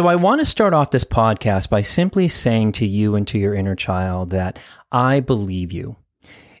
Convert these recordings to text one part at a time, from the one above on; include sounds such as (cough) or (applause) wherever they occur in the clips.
So, I want to start off this podcast by simply saying to you and to your inner child that I believe you.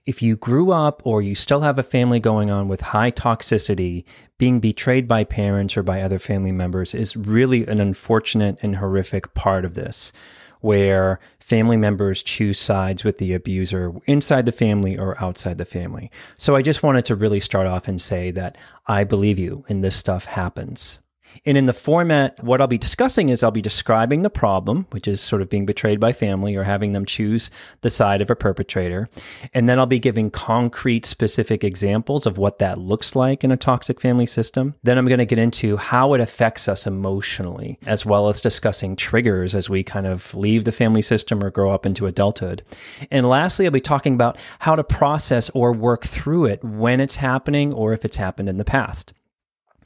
If you grew up or you still have a family going on with high toxicity, being betrayed by parents or by other family members is really an unfortunate and horrific part of this, where family members choose sides with the abuser inside the family or outside the family. So I just wanted to really start off and say that I believe you and this stuff happens. And in the format, what I'll be discussing is I'll be describing the problem, which is sort of being betrayed by family or having them choose the side of a perpetrator. And then I'll be giving concrete, specific examples of what that looks like in a toxic family system. Then I'm going to get into how it affects us emotionally, as well as discussing triggers as we kind of leave the family system or grow up into adulthood. And lastly, I'll be talking about how to process or work through it when it's happening or if it's happened in the past.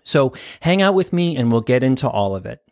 So hang out with me and we'll get into all of it.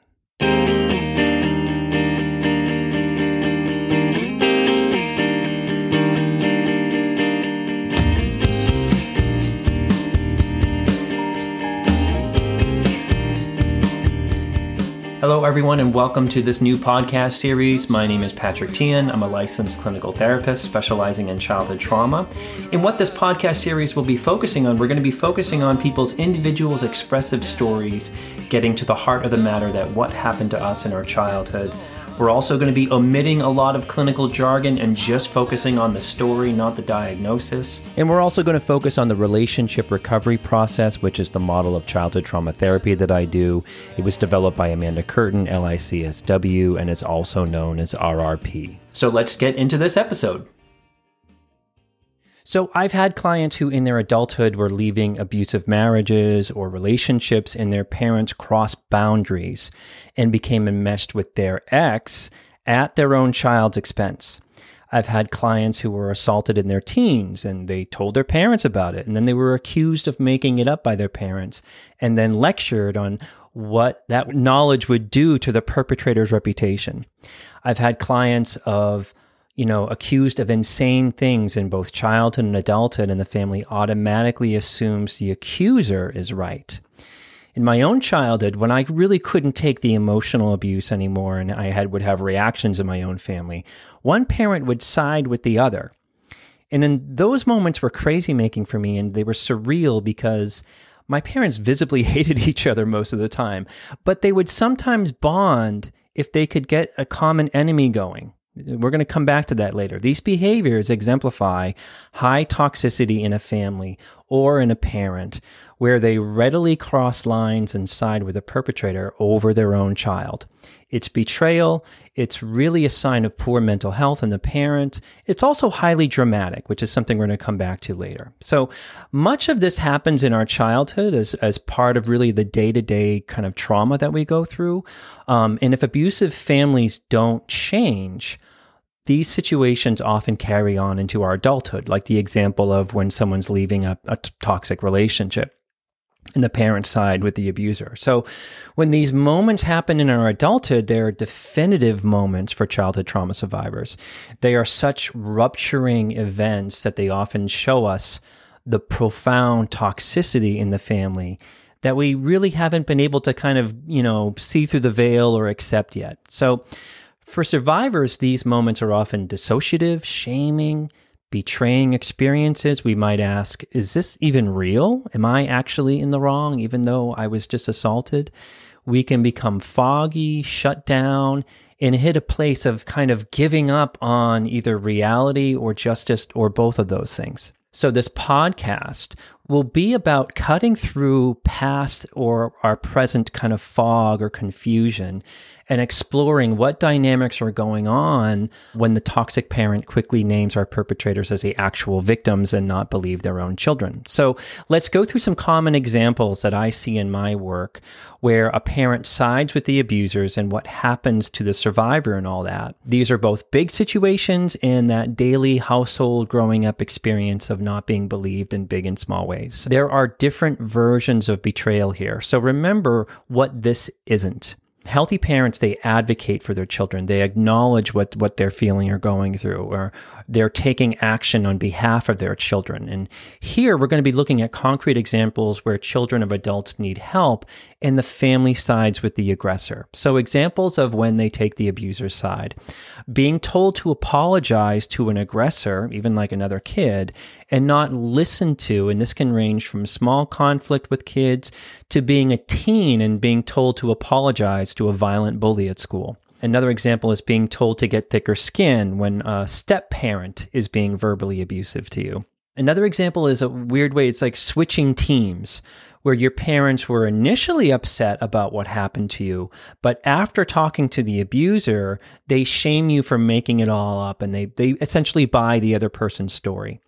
Everyone, and welcome to this new podcast series. My name is Patrick Teahan. I'm a licensed clinical therapist specializing in childhood trauma. And what this podcast series will be focusing on, we're going to be focusing on people's individuals' expressive stories, getting to the heart of the matter that what happened to us in our childhood we're also going to be omitting a lot of clinical jargon and just focusing on the story, not the diagnosis. And we're also going to focus on the relationship recovery process, which is the model of childhood trauma therapy that I do. It was developed by Amanda Curtin, LICSW, and is also known as RRP. So let's get into this episode. So I've had clients who in their adulthood were leaving abusive marriages or relationships and their parents crossed boundaries and became enmeshed with their ex at their own child's expense. I've had clients who were assaulted in their teens and they told their parents about it and then they were accused of making it up by their parents and then lectured on what that knowledge would do to the perpetrator's reputation. I've had clients of you know, accused of insane things in both childhood and adulthood, and the family automatically assumes the accuser is right. In my own childhood, when I really couldn't take the emotional abuse anymore and I had would have reactions in my own family, one parent would side with the other. And then those moments were crazy making for me and they were surreal because my parents visibly (laughs) hated each other most of the time, but they would sometimes bond if they could get a common enemy going. We're going to come back to that later. These behaviors exemplify high toxicity in a family or in a parent where they readily cross lines and side with the perpetrator over their own child. It's betrayal. It's really a sign of poor mental health in the parent. It's also highly dramatic, which is something we're going to come back to later. So much of this happens in our childhood as, as part of really the day to day kind of trauma that we go through. Um, and if abusive families don't change, these situations often carry on into our adulthood, like the example of when someone's leaving a, toxic relationship and the parent side with the abuser. So when these moments happen in our adulthood, they're definitive moments for childhood trauma survivors. They are such rupturing events that they often show us the profound toxicity in the family that we really haven't been able to kind of, you know, see through the veil or accept yet. So for survivors, these moments are often dissociative, shaming, betraying experiences. We might ask, is this even real? Am I actually in the wrong, even though I was just assaulted? We can become foggy, shut down, and hit a place of kind of giving up on either reality or justice or both of those things. So, this podcast will be about cutting through past or our present kind of fog or confusion and exploring what dynamics are going on when the toxic parent quickly names our perpetrators as the actual victims and not believe their own children. So let's go through some common examples that I see in my work where a parent sides with the abusers and what happens to the survivor and all that. These are both big situations in that daily household growing up experience of not being believed in big and small ways. There are different versions of betrayal here. So remember what this isn't. healthy parents they advocate for their children. They acknowledge what what they're feeling or going through or they're taking action on behalf of their children. And here we're going to be looking at concrete examples where children of adults need help and the family sides with the aggressor. So examples of when they take the abuser's side. Being told to apologize to an aggressor even like another kid and not listened to and this can range from small conflict with kids to being a teen and being told to apologize to a violent bully at school. Another example is being told to get thicker skin when a step parent is being verbally abusive to you. Another example is a weird way it's like switching teams where your parents were initially upset about what happened to you, but after talking to the abuser, they shame you for making it all up and they, they essentially buy the other person's story.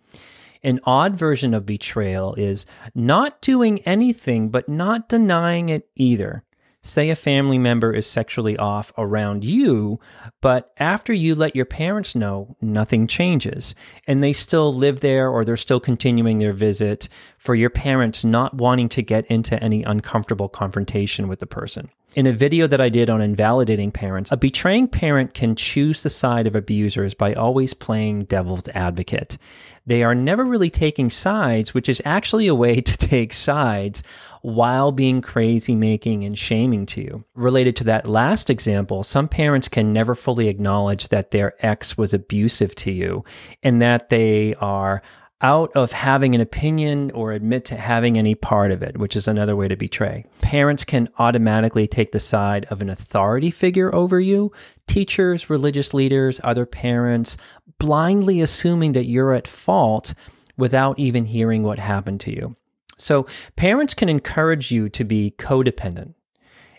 An odd version of betrayal is not doing anything but not denying it either. Say a family member is sexually off around you, but after you let your parents know, nothing changes. And they still live there or they're still continuing their visit for your parents not wanting to get into any uncomfortable confrontation with the person. In a video that I did on invalidating parents, a betraying parent can choose the side of abusers by always playing devil's advocate. They are never really taking sides, which is actually a way (laughs) to take sides while being crazy making and shaming to you. Related to that last example, some parents can never fully acknowledge that their ex was abusive to you and that they are out of having an opinion or admit to having any part of it, which is another way to betray. Parents can automatically take the side of an authority figure over you, teachers, religious leaders, other parents, blindly assuming that you're at fault without even hearing what happened to you. So, parents can encourage you to be codependent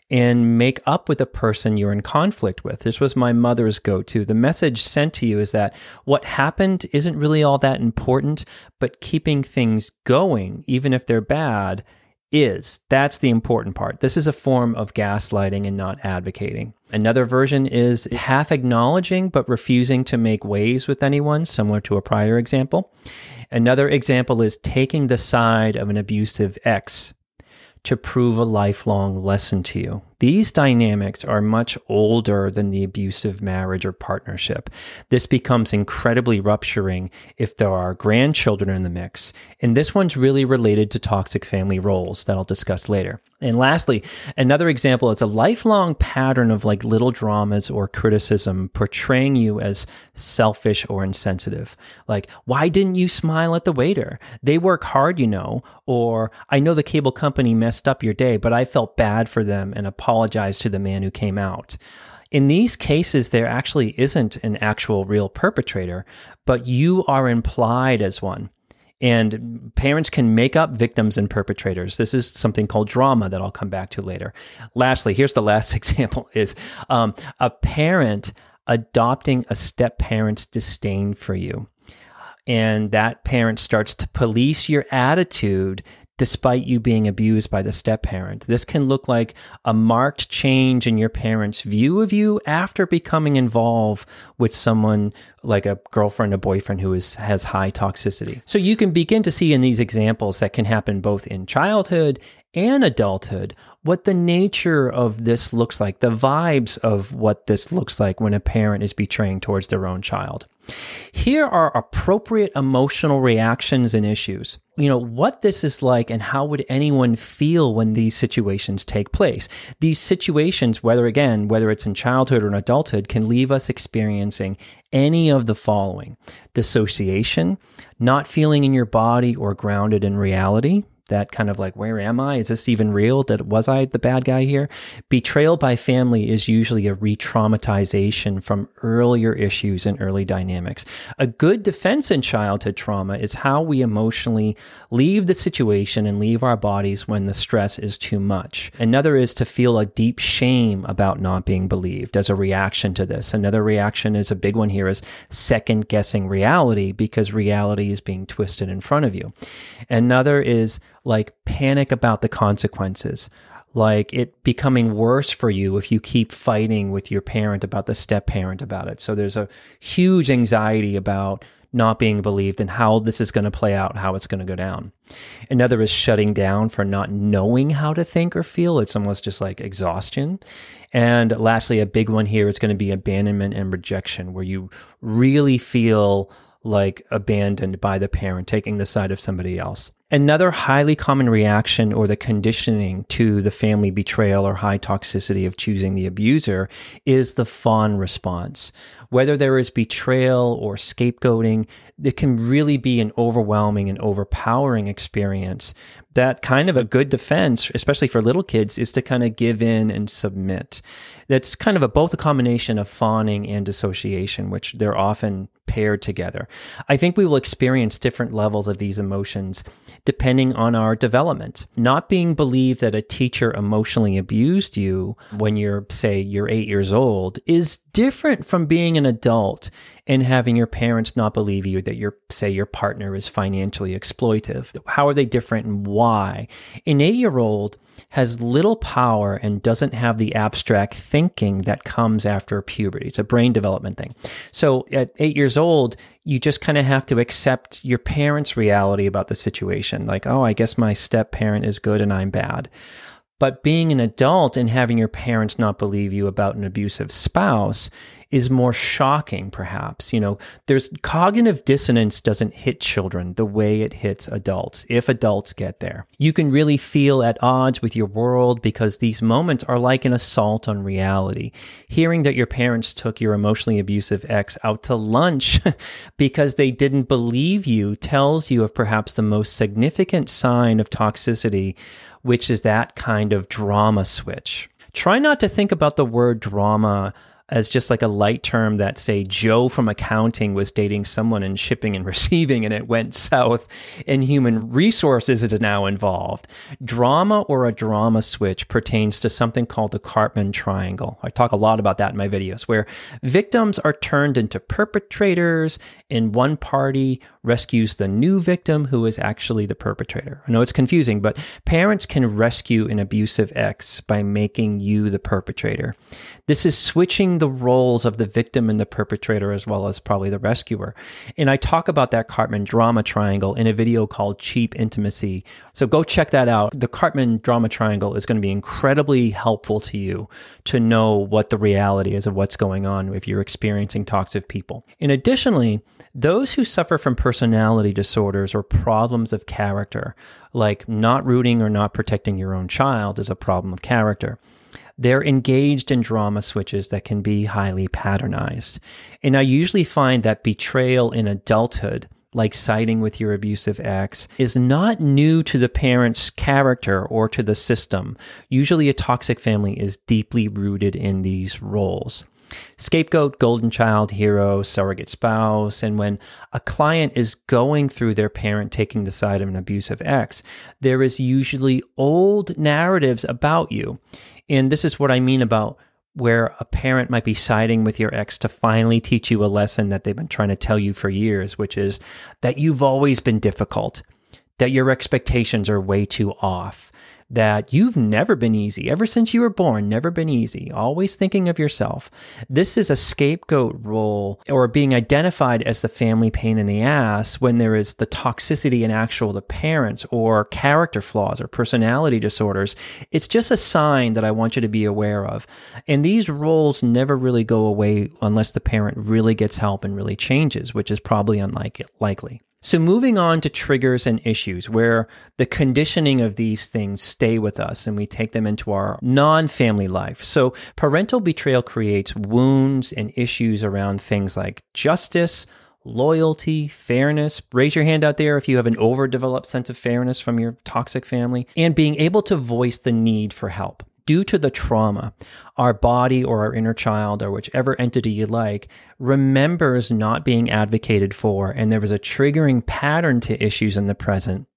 and make up with the person you're in conflict with. This was my mother's go to. The message sent to you is that what happened isn't really all that important, but keeping things going, even if they're bad, is. That's the important part. This is a form of gaslighting and not advocating. Another version is half acknowledging but refusing to make waves with anyone, similar to a prior example. Another example is taking the side of an abusive ex to prove a lifelong lesson to you. These dynamics are much older than the abusive marriage or partnership. This becomes incredibly rupturing if there are grandchildren in the mix. And this one's really related to toxic family roles that I'll discuss later. And lastly, another example is a lifelong pattern of like little dramas or criticism portraying you as selfish or insensitive. Like, why didn't you smile at the waiter? They work hard, you know. Or, I know the cable company messed up your day, but I felt bad for them and apologized apologize to the man who came out. In these cases, there actually isn't an actual real perpetrator, but you are implied as one. And parents can make up victims and perpetrators. This is something called drama that I'll come back to later. Lastly, here's the last (laughs) example: is um, a parent adopting a step parent's disdain for you, and that parent starts to police your attitude despite you being abused by the step parent. This can look like a marked change in your parents' view of you after becoming involved with someone like a girlfriend or boyfriend who is has high toxicity. So you can begin to see in these examples that can happen both in childhood and adulthood what the nature of this looks like, the vibes of what this looks like when a parent is betraying towards their own child. Here are appropriate emotional reactions and issues. You know, what this is like and how would anyone feel when these situations take place? These situations, whether again, whether it's in childhood or in adulthood, can leave us experiencing any of the following dissociation, not feeling in your body or grounded in reality, that kind of like, where am I? Is this even real? Did, was I the bad guy here? Betrayal by family is usually a re traumatization from earlier issues and early dynamics. A good defense in childhood trauma is how we emotionally leave the situation and leave our bodies when the stress is too much. Another is to feel a deep shame about not being believed as a reaction to this. Another reaction is a big one here is second guessing reality because reality is being twisted in front of you. Another is like panic about the consequences, like it becoming worse for you if you keep fighting with your parent about the step parent about it. So there's a huge anxiety about not being believed and how this is going to play out, how it's going to go down. Another is shutting down for not knowing how to think or feel. It's almost just like exhaustion. And lastly, a big one here is going to be abandonment and rejection, where you really feel like abandoned by the parent, taking the side of somebody else. Another highly common reaction or the conditioning to the family betrayal or high toxicity of choosing the abuser is the fawn response. Whether there is betrayal or scapegoating, it can really be an overwhelming and overpowering experience. That kind of a good defense, especially for little kids, is to kind of give in and submit. That's kind of a, both a combination of fawning and dissociation, which they're often paired together. I think we will experience different levels of these emotions depending on our development. Not being believed that a teacher emotionally abused you when you're, say, you're eight years old is different from being an adult and having your parents not believe you that your, say, your partner is financially exploitive. How are they different and why? An eight year old has little power and doesn't have the abstract thinking that comes after puberty. It's a brain development thing. So at eight years old, you just kind of have to accept your parents' reality about the situation. Like, oh, I guess my step parent is good and I'm bad. But being an adult and having your parents not believe you about an abusive spouse is more shocking, perhaps. You know, there's cognitive dissonance doesn't hit children the way it hits adults, if adults get there. You can really feel at odds with your world because these moments are like an assault on reality. Hearing that your parents took your emotionally abusive ex out to lunch (laughs) because they didn't believe you tells you of perhaps the most significant sign of toxicity, which is that kind of drama switch. Try not to think about the word drama as just like a light term that say Joe from accounting was dating someone in shipping and (laughs) receiving and it went south and human resources is now involved. Drama or a drama switch pertains to something called the Karpman triangle. I talk a lot about that in my videos where victims are turned into perpetrators and one party rescues the new victim who is actually the perpetrator. I know it's confusing, but parents can rescue an abusive ex by making you the perpetrator. This is switching the roles of the victim and the perpetrator as well as probably the rescuer. And I talk about that Karpman drama triangle in a video called Cheap Intimacy. So go check that out. The Karpman drama triangle is going to be incredibly helpful to you to know what the reality is of what's going on if you're experiencing toxic people. And additionally, those who suffer from personality disorders or problems of character, like not rooting or not protecting your own child, is a problem of character they're engaged in drama switches that can be highly patternized. And I usually find that betrayal in adulthood, like siding with your abusive ex, is not new to the parent's character or to the system. Usually, a toxic family is deeply rooted in these roles scapegoat, golden child, hero, surrogate spouse. And when a client is going through their parent taking the side of an abusive ex, there is usually old narratives about you. And this is what I mean about where a parent might be siding with your ex to finally teach you a lesson that they've been trying to tell you for years, which is that you've always been difficult, that your expectations are way too off, that you've never been easy ever since you were born, never been easy, always thinking of yourself. This is a scapegoat role or being identified as the family pain in the ass when there is the toxicity in actual the parents or character flaws or personality disorders. It's just a sign that I want you to be aware of. And these roles never really go away unless the parent really gets help and really changes, which is probably unlikely. So, moving on to triggers and issues where the conditioning of these things stay with us and we take them into our non family life. So, parental betrayal creates wounds and issues around things like justice, loyalty, fairness. Raise your hand out there if you have an overdeveloped sense of fairness from your toxic family, and being able to voice the need for help due to the trauma, our body or our inner child or whichever entity you like remembers not being advocated for, and there was a triggering pattern to issues in the present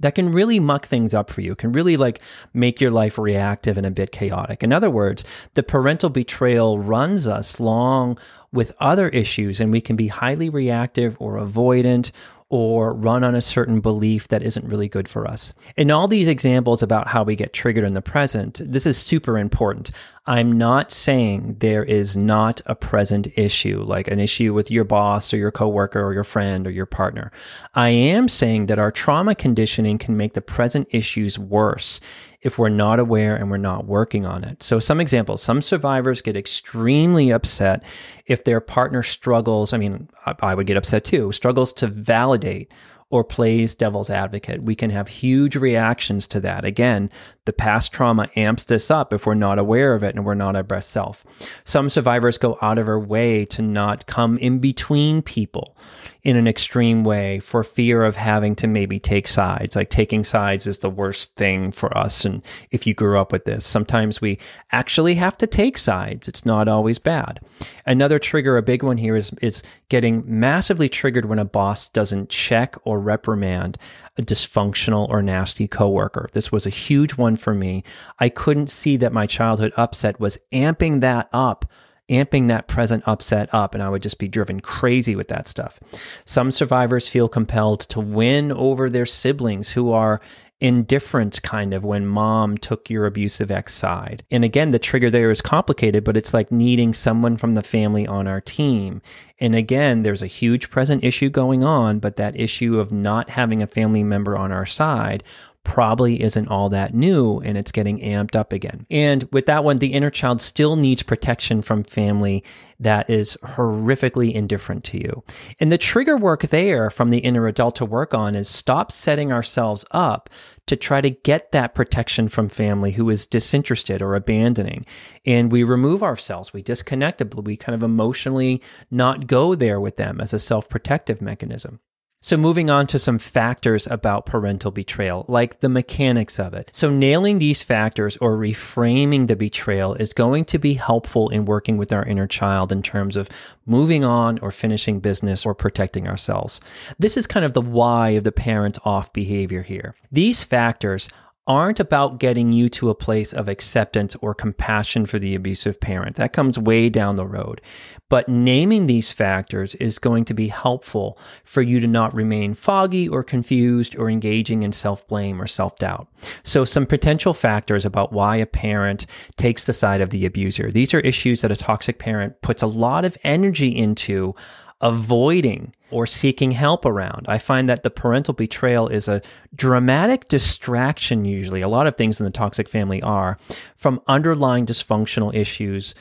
that can really muck things up for you, can really like make your life reactive and a bit chaotic. In other words, the parental betrayal runs us long with other issues, and we can be highly reactive or avoidant or run on a certain belief that isn't really good for us. In all these examples about how we get triggered in the present, this is super important. I'm not saying there is not a present issue, like an issue with your boss or your coworker or your friend or your partner. I am saying that our trauma conditioning can make the present issues worse if we're not aware and we're not working on it. So, some examples some survivors get extremely upset if their partner struggles. I mean, I would get upset too, struggles to validate or plays devil's advocate. We can have huge reactions to that. Again, the past trauma amps this up if we're not aware of it and we're not our best self. Some survivors go out of their way to not come in between people in an extreme way for fear of having to maybe take sides. Like taking sides is the worst thing for us. And if you grew up with this, sometimes we actually have to take sides. It's not always bad. Another trigger, a big one here is, is getting massively triggered when a boss doesn't check or reprimand a dysfunctional or nasty coworker. This was a huge one for me. I couldn't see that my childhood upset was amping that up amping that present upset up, and I would just be driven crazy with that stuff. Some survivors feel compelled to win over their siblings who are indifferent kind of when mom took your abusive ex side. And again, the trigger there is complicated, but it's like needing someone from the family on our team. And again, there's a huge present issue going on, but that issue of not having a family member on our side probably isn't all that new and it's getting amped up again. And with that one, the inner child still needs protection from family that is horrifically indifferent to you. And the trigger work there from the inner adult to work on is stop setting ourselves up to try to get that protection from family who is disinterested or abandoning. And we remove ourselves, we disconnect, we kind of emotionally not go there with them as a self protective mechanism. So, moving on to some factors about parental betrayal, like the mechanics of it. So, nailing these factors or reframing the betrayal is going to be helpful in working with our inner child in terms of moving on or finishing business or protecting ourselves. This is kind of the why of the parent off behavior here. These factors aren't about getting you to a place of acceptance or compassion for the abusive parent. That comes way down the road. But naming these factors is going to be helpful for you to not remain foggy or confused or engaging in self blame or self doubt. So, some potential factors about why a parent takes the side of the abuser. These are issues that a toxic parent puts a lot of energy into avoiding or seeking help around. I find that the parental betrayal is a dramatic distraction, usually. A lot of things in the toxic family are from underlying dysfunctional issues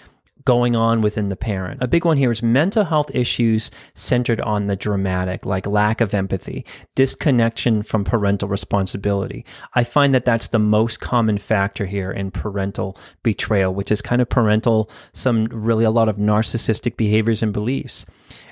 going on within the parent. A big one here is mental health issues centered on the dramatic, like lack of empathy, disconnection from parental responsibility. I find that that's the most common factor here in parental betrayal, which is kind of parental, some really a lot of narcissistic behaviors and beliefs.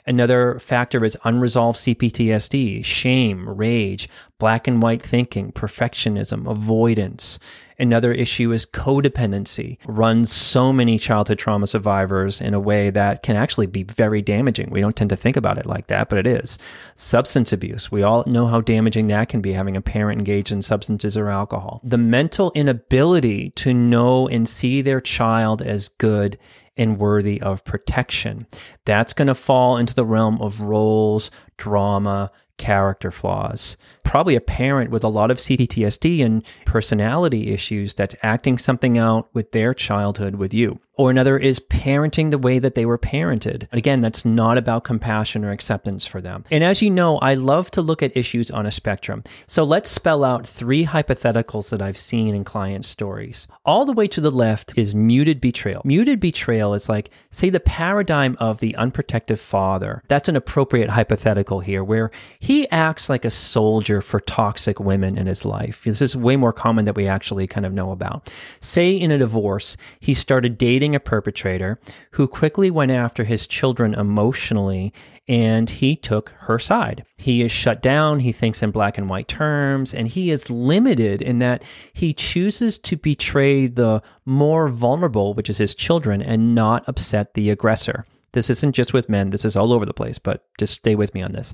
Another factor is unresolved CPTSD, shame, rage, black and white thinking, perfectionism, avoidance. Another issue is codependency, runs so many childhood trauma survivors in a way that can actually be very damaging. We don't tend to think about it like that, but it is. Substance abuse. We all know how damaging that can be having a parent engaged in substances or alcohol. The mental inability to know and see their child as good and worthy of protection. That's going to fall into the realm of roles, drama, character flaws. Probably a parent with a lot of CPTSD and personality issues that's acting something out with their childhood with you or another is parenting the way that they were parented. Again, that's not about compassion or acceptance for them. And as you know, I love to look at issues on a spectrum. So let's spell out three hypotheticals that I've seen in client stories. All the way to the left is muted betrayal. Muted betrayal is like, say, the paradigm of the unprotective father. That's an appropriate hypothetical here, where he acts like a soldier for toxic women in his life. This is way more common that we actually kind of know about. Say in a divorce, he started dating a perpetrator who quickly went after his children emotionally and he took her side. He is shut down, he thinks in black and white terms, and he is limited in that he chooses to betray the more vulnerable, which is his children, and not upset the aggressor. This isn't just with men, this is all over the place, but just stay with me on this.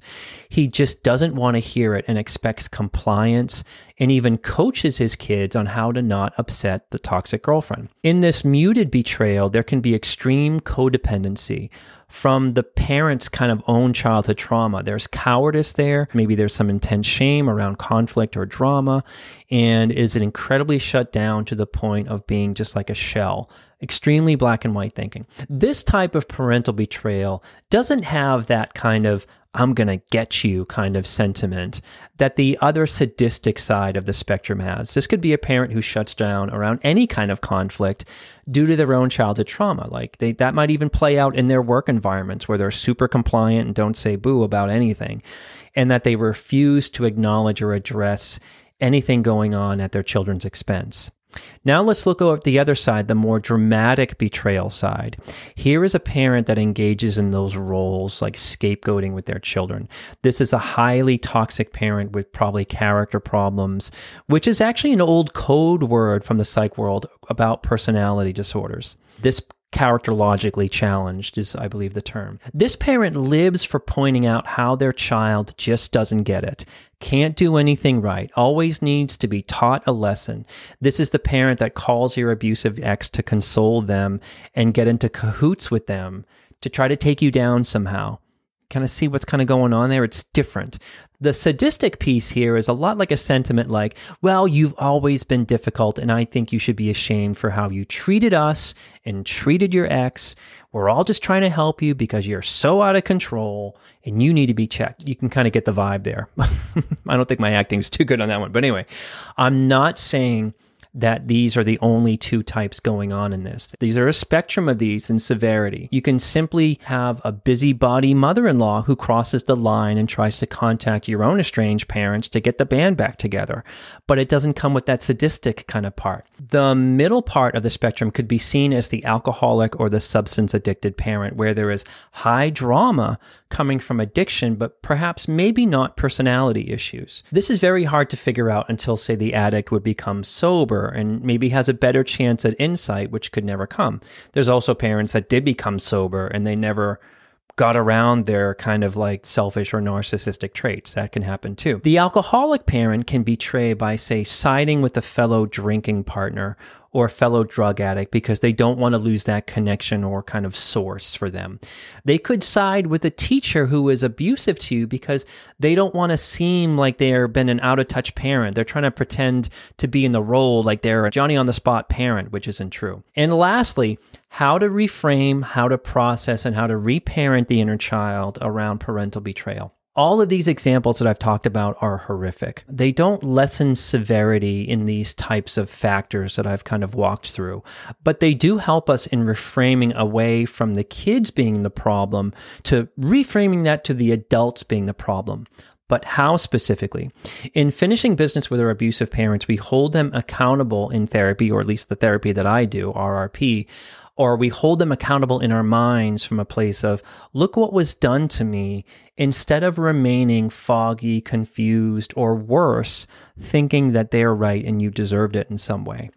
He just doesn't want to hear it and expects compliance and even coaches his kids on how to not upset the toxic girlfriend. In this muted betrayal, there can be extreme codependency from the parent's kind of own childhood trauma. There's cowardice there. Maybe there's some intense shame around conflict or drama. And is it incredibly shut down to the point of being just like a shell extremely black and white thinking. This type of parental betrayal doesn't have that kind of I'm going to get you kind of sentiment that the other sadistic side of the spectrum has. This could be a parent who shuts down around any kind of conflict due to their own childhood trauma. Like they, that might even play out in their work environments where they're super compliant and don't say boo about anything, and that they refuse to acknowledge or address anything going on at their children's expense. Now let's look at the other side, the more dramatic betrayal side. Here is a parent that engages in those roles like scapegoating with their children. This is a highly toxic parent with probably character problems, which is actually an old code word from the psych world about personality disorders. This characterologically challenged is i believe the term. This parent lives for pointing out how their child just doesn't get it can't do anything right always needs to be taught a lesson. This is the parent that calls your abusive ex to console them and get into cahoots with them to try to take you down somehow kind of see what's kind of going on there. It's different. The sadistic piece here is a lot like a sentiment like, well, you've always been difficult, and I think you should be ashamed for how you treated us and treated your ex. We're all just trying to help you because you're so out of control and you need to be checked. You can kind of get the vibe there. (laughs) I don't think my acting is too good on that one. But anyway, I'm not saying that these are the only two types going on in this. These are a spectrum of these in severity. You can simply have a busybody mother in law who crosses the line and tries to contact your own estranged parents to get the band back together, but it doesn't come with that sadistic kind of part. The middle part of the spectrum could be seen as the alcoholic or the substance addicted parent, where there is high drama coming from addiction, but perhaps maybe not personality issues. This is very hard to figure out until, say, the addict would become sober and maybe has a better chance at insight, which could never come. There's also parents that did become sober and they never got around their kind of like selfish or narcissistic traits. That can happen too. The alcoholic parent can betray by, say, siding with a fellow drinking partner or fellow drug addict because they don't want to lose that connection or kind of source for them. They could side with a teacher who is abusive to you because they don't want to seem like they've been an out of touch parent. They're trying to pretend to be in the role like they're a Johnny on the spot parent, which isn't true. And lastly, how to reframe, how to process, and how to reparent the inner child around parental betrayal. All of these examples that I've talked about are horrific. They don't lessen severity in these types of factors that I've kind of walked through, but they do help us in reframing away from the kids being the problem to reframing that to the adults being the problem. But how specifically? In finishing business with our abusive parents, we hold them accountable in therapy, or at least the therapy that I do, RRP, or we hold them accountable in our minds from a place of, look what was done to me, instead of remaining foggy, confused, or worse, thinking that they are right and you deserved it in some way.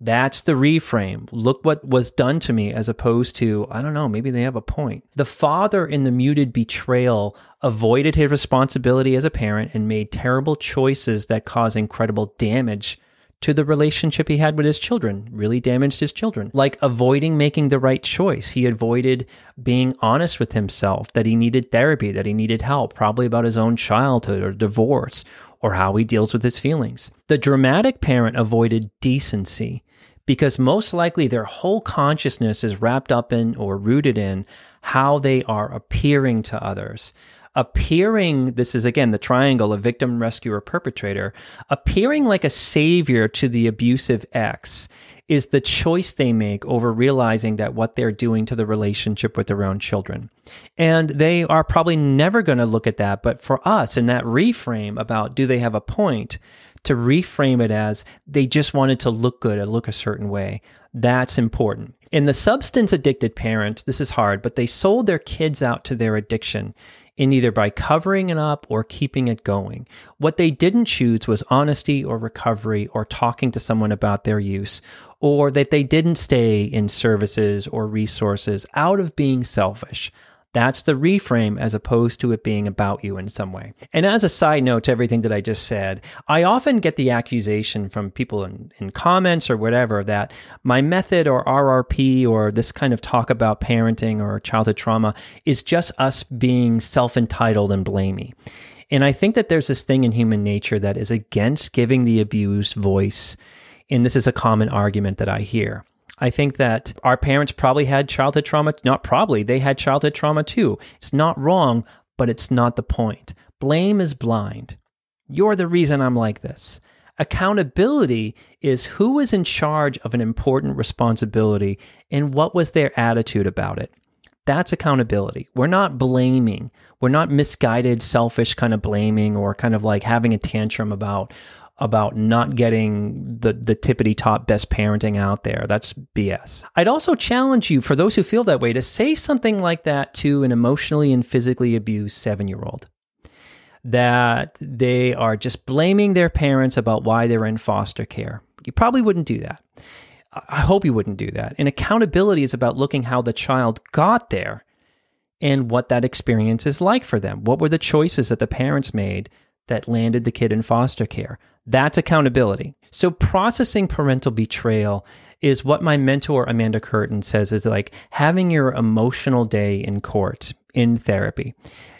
That's the reframe. Look what was done to me, as opposed to, I don't know, maybe they have a point. The father in the muted betrayal avoided his responsibility as a parent and made terrible choices that cause incredible damage to the relationship he had with his children, really damaged his children. Like avoiding making the right choice. He avoided being honest with himself that he needed therapy, that he needed help, probably about his own childhood or divorce or how he deals with his feelings. The dramatic parent avoided decency because most likely their whole consciousness is wrapped up in or rooted in how they are appearing to others appearing, this is again the triangle of victim, rescuer, perpetrator, appearing like a savior to the abusive ex is the choice they make over realizing that what they're doing to the relationship with their own children. And they are probably never going to look at that. But for us, in that reframe about do they have a point, to reframe it as they just wanted to look good or look a certain way, that's important. In the substance addicted parent, this is hard, but they sold their kids out to their addiction in either by covering it up or keeping it going. What they didn't choose was honesty or recovery or talking to someone about their use, or that they didn't stay in services or resources out of being selfish. That's the reframe as opposed to it being about you in some way. And as a side note to everything that I just said, I often get the accusation from people in, in comments or whatever that my method or RRP or this kind of talk about parenting or childhood trauma is just us being self entitled and blamey. And I think that there's this thing in human nature that is against giving the abused voice. And this is a common argument that I hear. I think that our parents probably had childhood trauma. Not probably, they had childhood trauma too. It's not wrong, but it's not the point. Blame is blind. You're the reason I'm like this. Accountability is who is in charge of an important responsibility and what was their attitude about it. That's accountability. We're not blaming. We're not misguided, selfish kind of blaming or kind of like having a tantrum about about not getting the the tippity top best parenting out there. That's BS. I'd also challenge you for those who feel that way to say something like that to an emotionally and physically abused 7-year-old. That they are just blaming their parents about why they're in foster care. You probably wouldn't do that. I hope you wouldn't do that. And accountability is about looking how the child got there and what that experience is like for them. What were the choices that the parents made that landed the kid in foster care? That's accountability. So processing parental betrayal is what my mentor Amanda Curtin says is like having your emotional day in court in therapy.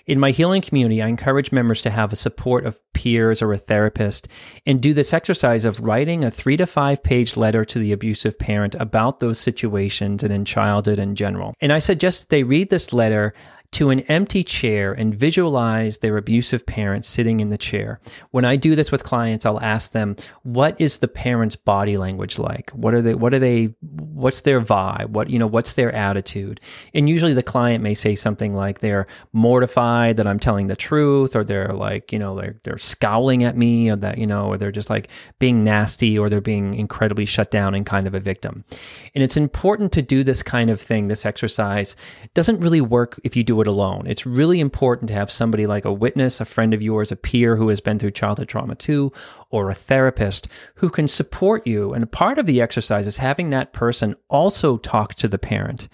In my healing community, I encourage members to have a support of peers or a therapist and do this exercise of writing a three to five page letter to the abusive parent about those situations and in childhood in general. And I suggest they read this letter to an empty chair and visualize their abusive parent sitting in the chair. When I do this with clients, I'll ask them, what is the parent's body language like? What are they, what are they, what's their vibe? What, you know, what's their attitude? And usually the client may say something like they're mortified that I'm telling the truth, or they're like, you know, they're, they're scowling at me, or that, you know, or they're just like being nasty, or they're being incredibly shut down and kind of a victim. And it's important to do this kind of thing, this exercise. It doesn't really work if you do it alone. It's really important to have somebody like a witness, a friend of yours, a peer who has been through childhood trauma too, or a therapist who can support you. And part of the exercise is having that person also talk to the parent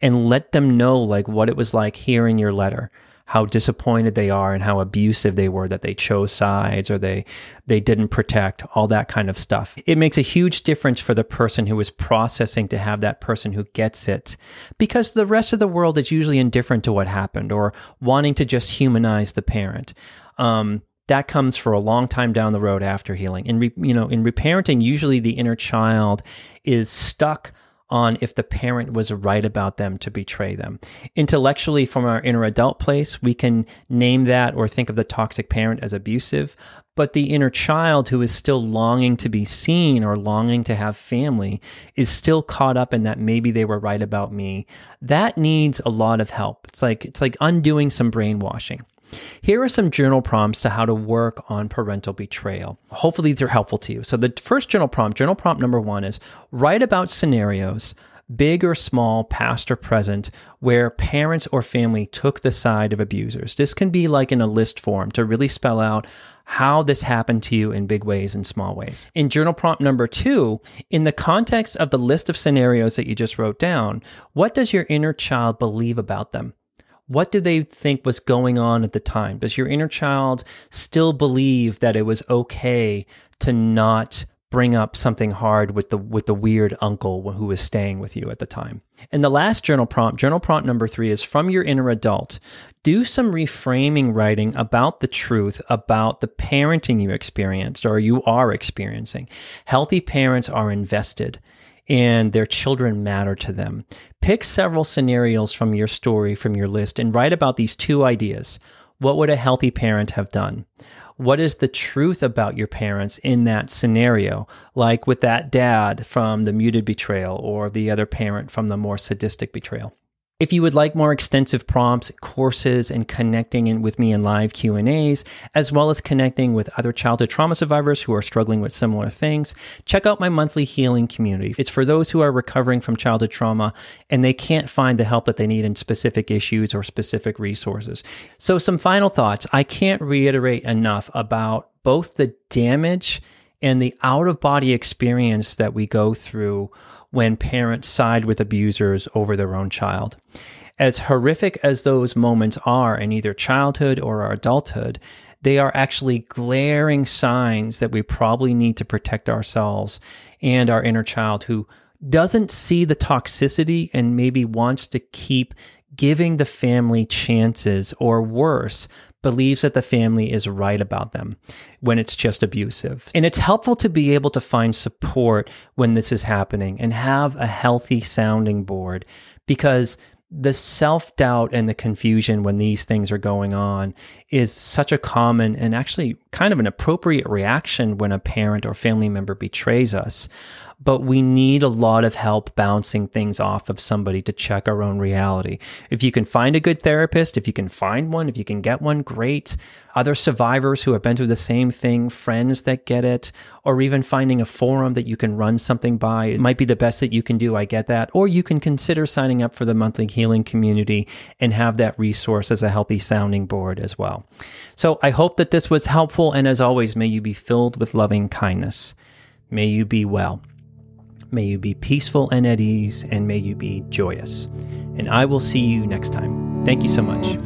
and let them know like what it was like hearing your letter how disappointed they are and how abusive they were that they chose sides or they they didn't protect all that kind of stuff it makes a huge difference for the person who is processing to have that person who gets it because the rest of the world is usually indifferent to what happened or wanting to just humanize the parent um, that comes for a long time down the road after healing. In re, you know, in reparenting, usually the inner child is stuck on if the parent was right about them to betray them. Intellectually, from our inner adult place, we can name that or think of the toxic parent as abusive. But the inner child who is still longing to be seen or longing to have family is still caught up in that maybe they were right about me. That needs a lot of help. It's like it's like undoing some brainwashing. Here are some journal prompts to how to work on parental betrayal. Hopefully, they're helpful to you. So, the first journal prompt, journal prompt number one is write about scenarios, big or small, past or present, where parents or family took the side of abusers. This can be like in a list form to really spell out how this happened to you in big ways and small ways. In journal prompt number two, in the context of the list of scenarios that you just wrote down, what does your inner child believe about them? What do they think was going on at the time? Does your inner child still believe that it was okay to not bring up something hard with the with the weird uncle who was staying with you at the time? And the last journal prompt, journal prompt number 3 is from your inner adult. Do some reframing writing about the truth about the parenting you experienced or you are experiencing. Healthy parents are invested and their children matter to them. Pick several scenarios from your story, from your list, and write about these two ideas. What would a healthy parent have done? What is the truth about your parents in that scenario? Like with that dad from the muted betrayal or the other parent from the more sadistic betrayal. If you would like more extensive prompts, courses, and connecting in with me in live Q&As, as well as connecting with other childhood trauma survivors who are struggling with similar things, check out my monthly healing community. It's for those who are recovering from childhood trauma and they can't find the help that they need in specific issues or specific resources. So some final thoughts. I can't reiterate enough about both the damage and the out of body experience that we go through when parents side with abusers over their own child. As horrific as those moments are in either childhood or our adulthood, they are actually glaring signs that we probably need to protect ourselves and our inner child who doesn't see the toxicity and maybe wants to keep giving the family chances, or worse, believes that the family is right about them when it's just abusive. And it's helpful to be able to find support when this is happening and have a healthy sounding board because the self doubt and the confusion when these things are going on is such a common and actually kind of an appropriate reaction when a parent or family member betrays us but we need a lot of help bouncing things off of somebody to check our own reality. If you can find a good therapist, if you can find one, if you can get one, great. Other survivors who have been through the same thing, friends that get it, or even finding a forum that you can run something by, it might be the best that you can do. I get that. Or you can consider signing up for the monthly healing community and have that resource as a healthy sounding board as well. So I hope that this was helpful. And as always, may you be filled with loving kindness. May you be well. May you be peaceful and at ease, and may you be joyous. And I will see you next time. Thank you so much.